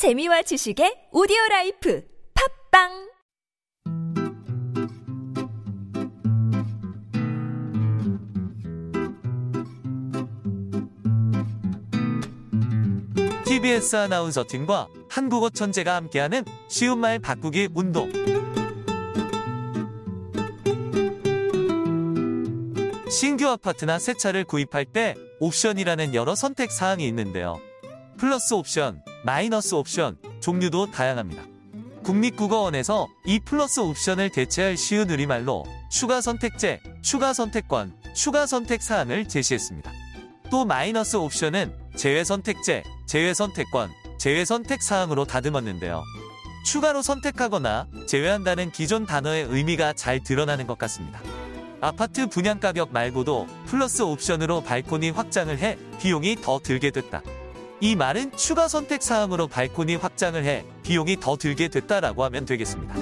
재미와 지식의 오디오 Life 팟빵 TBS 아나운서 팀과 한국어 천재가 함께하는 쉬운 말 바꾸기 운동. 신규 아파트나 새 차를 구입할 때 옵션이라는 여러 선택 사항이 있는데요. 플러스 옵션, 마이너스 옵션, 종류도 다양합니다. 국립국어원에서 이 플러스 옵션을 대체할 쉬운 우리말로 추가 선택제, 추가 선택권, 추가 선택 사항을 제시했습니다. 또 마이너스 옵션은 제외 선택제, 제외 선택권, 제외 선택 사항으로 다듬었는데요. 추가로 선택하거나 제외한다는 기존 단어의 의미가 잘 드러나는 것 같습니다. 아파트 분양 가격 말고도 플러스 옵션으로 발코니 확장을 해 비용이 더 들게 됐다. 이 말은 추가 선택 사항으로 발코니 확장을 해 비용이 더 들게 됐다라고 하면 되겠습니다.